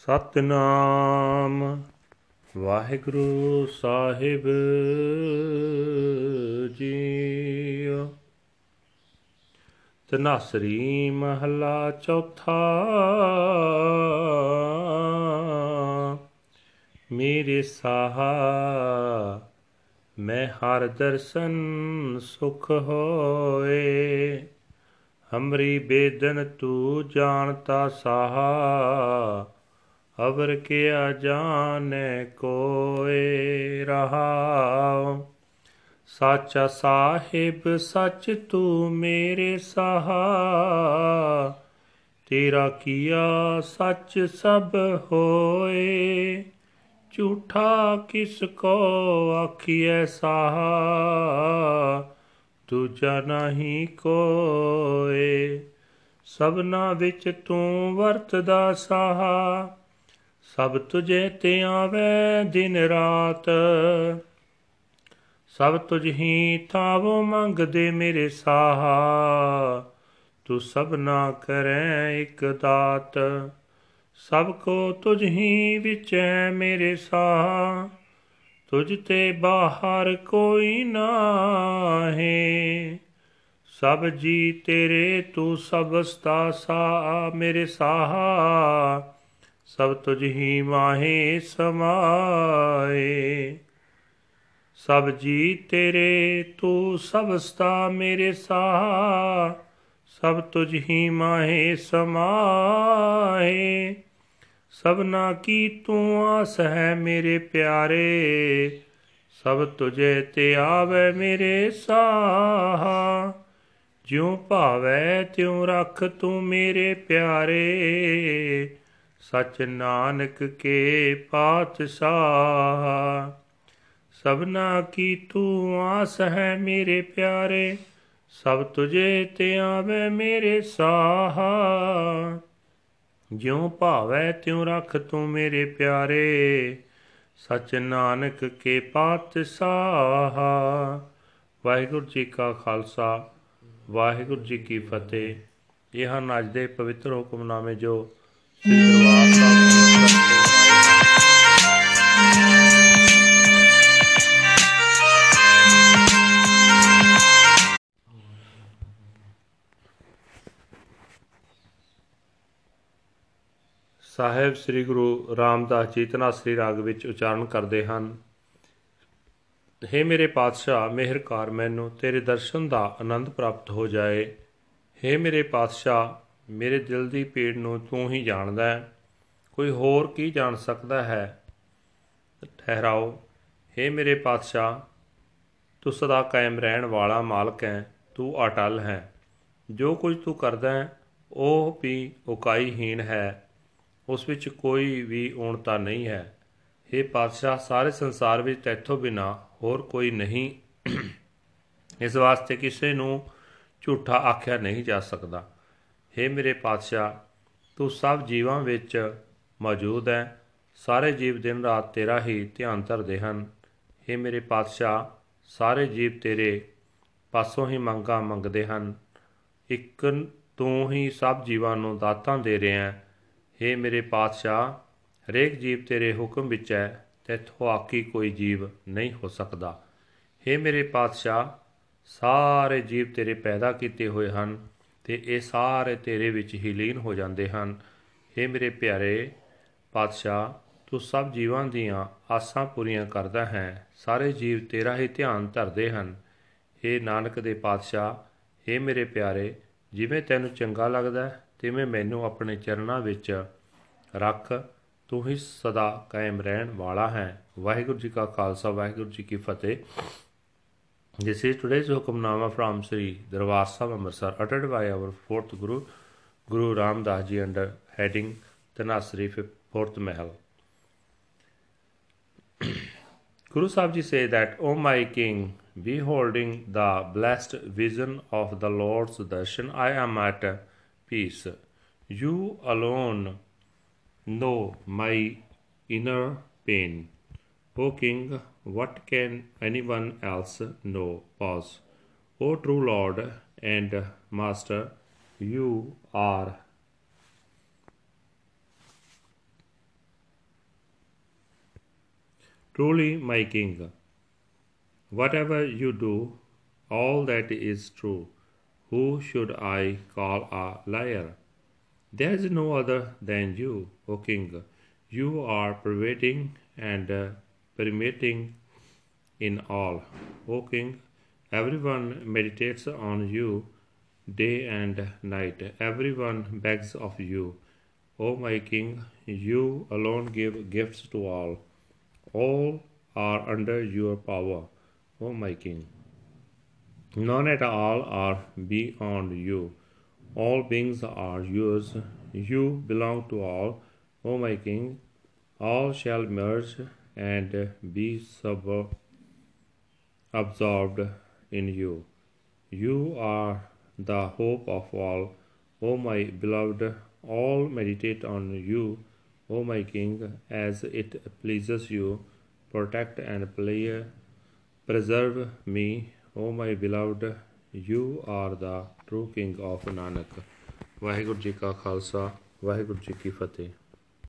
ਸਤਨਾਮ। ਵਾਹਿਗੁਰੂ ਸਾਹਿਬ JIO. ਤਨਾਸਰੀ ਮਹਲਾ ਚੌਥਾ। ਮੇਰੇ ਸਾਹਾ, ਮੈਂ ਹਰ ਦਰਸ਼ਨ ਸੁਖ ਹੋਏ। ਹਮਰੀ ਬੇਦਨ ਤੂ ਜਾਣਤਾ ਸਾਹਾ। ਅਵਰ ਕਿਆ ਜਾਣੈ ਕੋਏ ਰਹਾ ਸਾਚਾ ਸਾਹਿਬ, ਸੱਚ ਤੂੰ ਮੇਰੇ ਸਾਹਾ। ਤੇਰਾ ਕੀਆ ਸੱਚ ਸਭ ਹੋਏ। ਝੂਠਾ ਕਿਸ ਕੋ ਆਖੀਐ ਸਾਹਾ। ਦੂਜਾ ਨਹੀਂ ਕੋਏ ਸਭਨਾ ਵਿੱਚ ਤੂੰ ਵਰਤਦਾ ਸਾਹਾ। ਸਭ ਤੁਝੇ ਤੇ ਆਵੇ ਦਿਨ ਰਾਤ। ਸਭ ਤੁਝ ਹੀ ਤਾਵੋ ਮੰਗਦੇ ਮੇਰੇ ਸਾਹਾ। ਤੂੰ ਸਭ ਨਾ ਕਰੈ ਇਕ ਦਾਤ। ਸਭ ਕੋ ਤੁਝ ਹੀ ਵਿਚੈ ਮੇਰੇ ਸਾਹ। ਤੁਝ ਤੇ ਬਾਹਰ ਕੋਈ ਨਾਹੀ। ਸਭ ਜੀ ਤੇਰੇ, ਤੂੰ ਸਭਸਤਾ ਸਾ ਮੇਰੇ ਸਾਹਾ। ਸਭ ਤੁਝ ਹੀ ਮਾਹੇ ਸਮਾਏ। ਸਭ ਜੀ ਤੇਰੇ, ਤੂੰ ਸਭਸਤਾ ਮੇਰੇ ਸਾਹ। ਸਭ ਤੁਝ ਹੀ ਮਾਹੇ ਸਮਾਏ। ਸਭਨਾ ਕੀ ਤੂੰ ਆਸ ਹੈ ਮੇਰੇ ਪਿਆਰੇ। ਸਭ ਤੁਝੇ ਤੇ ਆਵੇ ਮੇਰੇ ਸਾਹਾ। ਜਿਉ ਭਾਵੈ ਤਿਉ ਰੱਖ ਤੂੰ ਮੇਰੇ ਪਿਆਰੇ। ਸਚ ਨਾਨਕ ਕੇ ਪਾਤਸ਼ਾਹ। ਸਭਨਾ ਕੀ ਤੂੰ ਆਸ ਹੈ ਮੇਰੇ ਪਿਆਰੇ, ਸਭ ਤੁਝੇ ਤੇ ਆਵੇ ਮੇਰੇ ਸਾਹਾ। ਜਿਉ ਭਾਵੈ ਤਿਉ ਰੱਖ ਤੂੰ ਮੇਰੇ ਪਿਆਰੇ, ਸਚ ਨਾਨਕ ਕੇ ਪਾਤਸ਼ਾਹ। ਵਾਹਿਗੁਰੂ ਜੀ ਕਾ ਖਾਲਸਾ, ਵਾਹਿਗੁਰੂ ਜੀ ਕੀ ਫਤਿਹ। ਇਹ ਹਨ ਅੱਜ ਦੇ ਪਵਿੱਤਰ ਹੁਕਮਨਾਮੇ ਜੋ ਸ੍ਰੀ ਸਾਹਿਬ ਸ੍ਰੀ ਗੁਰੂ ਰਾਮਦਾਸ ਜੀ ਤਨਾਸਰੀ ਰਾਗ ਵਿੱਚ ਉਚਾਰਨ ਕਰਦੇ ਹਨ हे ਮੇਰੇ ਪਾਤਸ਼ਾਹ ਮਿਹਰਕਾਰ ਮੈਨੂੰ ਤੇਰੇ ਦਰਸ਼ਨ ਦਾ ਆਨੰਦ ਪ੍ਰਾਪਤ ਹੋ ਜਾਏ हे ਮੇਰੇ ਪਾਤਸ਼ਾਹ ਮੇਰੇ ਦਿਲ ਦੀ ਪੀੜ ਨੂੰ ਤੂੰ ਹੀ ਜਾਣਦਾ ਹੈ ਕੋਈ ਹੋਰ ਕੀ ਜਾਣ ਸਕਦਾ ਹੈ ਠਹਿਰਾਓ हे ਮੇਰੇ ਪਾਤਸ਼ਾਹ ਤੂੰ ਸਦਾ ਕਾਇਮ ਰਹਿਣ ਵਾਲਾ ਮਾਲਕ ਹੈ ਤੂੰ ਅਟਲ ਹੈ ਜੋ ਕੁਝ ਤੂੰ ਕਰਦਾ ਹੈ ਉਹ ਵੀ ਉਕਾਈਹੀਣ ਹੈ ਉਸ ਵਿੱਚ ਕੋਈ ਵੀ ਊਣਤਾ ਨਹੀਂ ਹੈ हे ਪਾਤਸ਼ਾਹ ਸਾਰੇ ਸੰਸਾਰ ਵਿੱਚ ਤੈਥੋਂ ਬਿਨਾ ਹੋਰ ਕੋਈ ਨਹੀਂ ਇਸ ਵਾਸਤੇ ਕਿਸੇ ਨੂੰ ਝੂਠਾ ਆਖਿਆ ਨਹੀਂ ਜਾ ਸਕਦਾ हे ਮੇਰੇ ਪਾਤਸ਼ਾਹ ਤੂੰ ਸਭ ਜੀਵਾਂ ਵਿੱਚ ਮੌਜੂਦ ਹੈ ਸਾਰੇ ਜੀਵ ਦਿਨ ਰਾਤ ਤੇਰਾ ਹੀ ਧਿਆਨ ਧਰਦੇ ਹਨ हे ਮੇਰੇ ਪਾਤਸ਼ਾਹ ਸਾਰੇ ਜੀਵ ਤੇਰੇ ਪਾਸੋਂ ਹੀ ਮੰਗਾ ਮੰਗਦੇ ਹਨ ਇੱਕ ਤੂੰ ਹੀ ਸਭ ਜੀਵਾਂ ਨੂੰ ਦਾਤਾਂ ਦੇ ਰਿਹਾ ਹੈ हे ਮੇਰੇ ਪਾਤਸ਼ਾਹ ਹਰੇਕ ਜੀਵ ਤੇਰੇ ਹੁਕਮ ਵਿੱਚ ਹੈ ਤੇਥੋਂ ਆਕੀ ਕੋਈ ਜੀਵ ਨਹੀਂ ਹੋ ਸਕਦਾ हे ਮੇਰੇ ਪਾਤਸ਼ਾਹ ਸਾਰੇ ਜੀਵ ਤੇਰੇ ਪੈਦਾ ਕੀਤੇ ਹੋਏ ਹਨ ਤੇ ਇਹ ਸਾਰੇ ਤੇਰੇ ਵਿੱਚ ਹੀ ਲੀਨ ਹੋ ਜਾਂਦੇ ਹਨ हे ਮੇਰੇ ਪਿਆਰੇ ਪਾਤਸ਼ਾਹ ਤੂੰ ਸਭ ਜੀਵਾਂ ਦੀਆਂ ਆਸਾਂ ਪੂਰੀਆਂ ਕਰਦਾ ਹੈ ਸਾਰੇ ਜੀਵ ਤੇਰਾ ਹੀ ਧਿਆਨ ਧਰਦੇ ਹਨ हे ਨਾਨਕ ਦੇ ਪਾਤਸ਼ਾਹ हे ਮੇਰੇ ਪਿਆਰੇ ਜਿਵੇਂ ਤੈਨੂੰ ਚੰਗਾ ਲੱਗਦਾ ਤਿਵੇਂ ਮੈਨੂੰ ਆਪਣੇ ਚਰਨਾਂ ਵਿੱਚ ਰੱਖ ਤੂੰ ਹੀ ਸਦਾ ਕਾਇਮ ਰਹਿਣ ਵਾਲਾ ਹੈ ਵਾਹਿਗੁਰੂ ਜੀ ਕਾ ਖਾਲਸਾ ਵਾਹਿਗੁਰੂ ਜੀ ਕੀ ਫਤਿਹ This is today's Hukamnama from Sri Darbar Sahib Amritsar uttered by our fourth Guru, Guru Ram Das Ji under heading Tanasri Fourth Mahal. Guru Sahib Ji say that, O my King, beholding the blessed vision of the Lord's darshan, I am at peace. You alone know my inner pain. O King, what can anyone else know? Pause. O true Lord and Master, you are truly my King. Whatever you do, all that is true. Who should I call a liar? There is no other than you, O king. You are pervading and uh, permeating in all. O king, everyone meditates on you day and night. Everyone begs of you. O my king, you alone give gifts to all. All are under your power, O my king. None at all are beyond you. All beings are yours. You belong to all, O my king. All shall merge and be sub- absorbed in you. You are the hope of all, O my beloved. All meditate on you, O my king, as it pleases you. Protect and play, preserve me, oh my beloved you are the true king of Nanak Waheguru ji ਕਾ ਖਾਲਸਾ ਵਾਹਿਗੁਰੂ ਜੀ ਕੀ ਫਤਿਹ